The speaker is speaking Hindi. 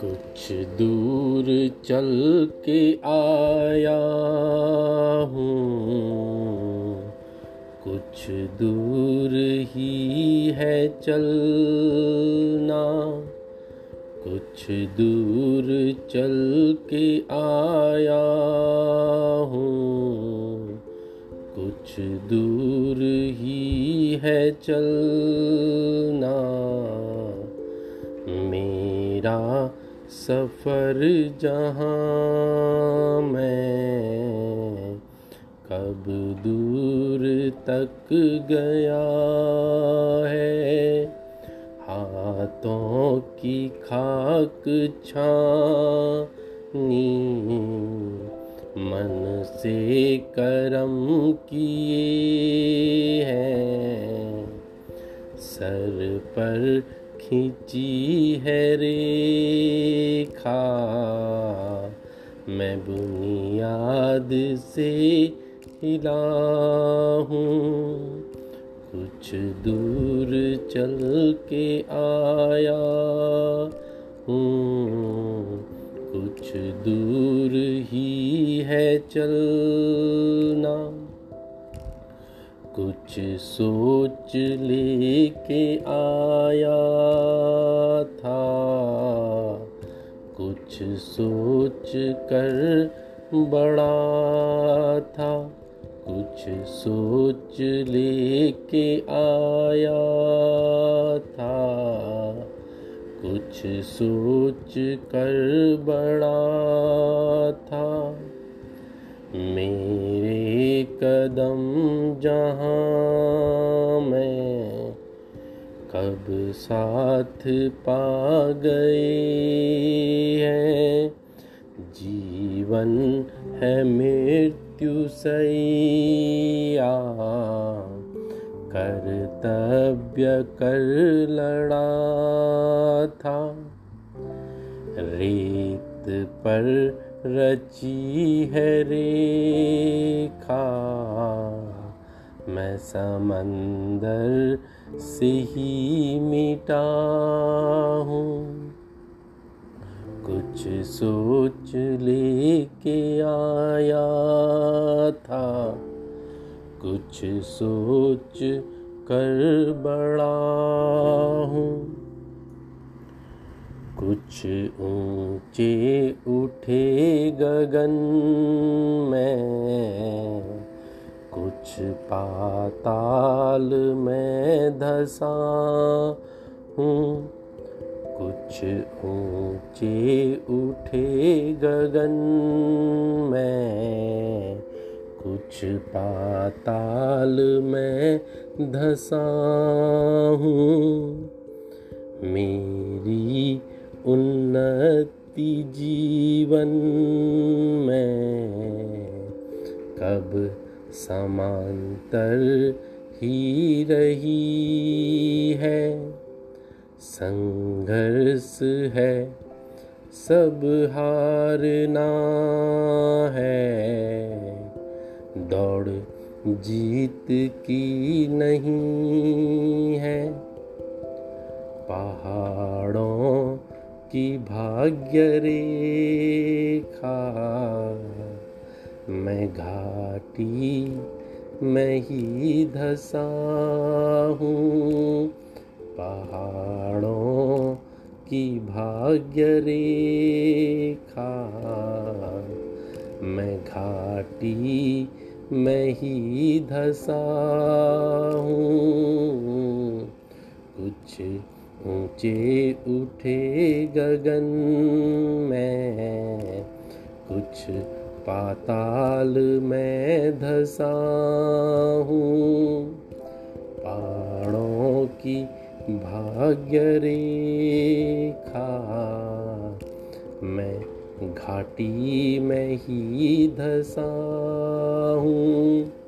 कुछ दूर चल के आया हूँ। कुछ दूर ही है चलना। कुछ दूर चल के आया हूँ। कुछ दूर ही है चलना। मेरा सफ़र जहाँ मैं कब दूर तक गया है। हाथों की खाक छानी से करम किए हैं। सर पर खींची है रेखा। मैं बुनियाद से हिला हूँ। कुछ दूर चल के आया हूँ। कुछ दूर ही है चलना। कुछ सोच लेके आया था। कुछ सोच कर बड़ा था। कुछ सोच लेके आया था। कुछ सोच कर बड़ा था। मेरे कदम जहाँ मैं कब साथ पा गए हैं। जीवन है मृत्यु सैया। कर्तव्य कर लड़ा था। रेत पर रची है रेखा। मैं समंदर से ही मिटा हूँ। कुछ सोच लेके आया था। कुछ सोच कर बड़ा हूँ। कुछ ऊँचे उठे गगन में, कुछ पाताल में धसा हूँ। कुछ ऊँचे उठे गगन में कुछ पाताल में धसा हूँ मेरी उन्नति जीवन में कब समांतर ही रही है। संघर्ष है, सब हारना है। दौड़ जीत की नहीं है। पहाड़ों की भाग्य रेखा मैं घाटी मैं ही धसा हूँ। पहाड़ों की भाग्य रेखा मैं घाटी मैं ही धसा हूँ। कुछ ऊँचे उठे गगन में, कुछ पाताल में धसा हूँ। पहाड़ों की भाग्य रेखा घाटी में ही धसा हूँ।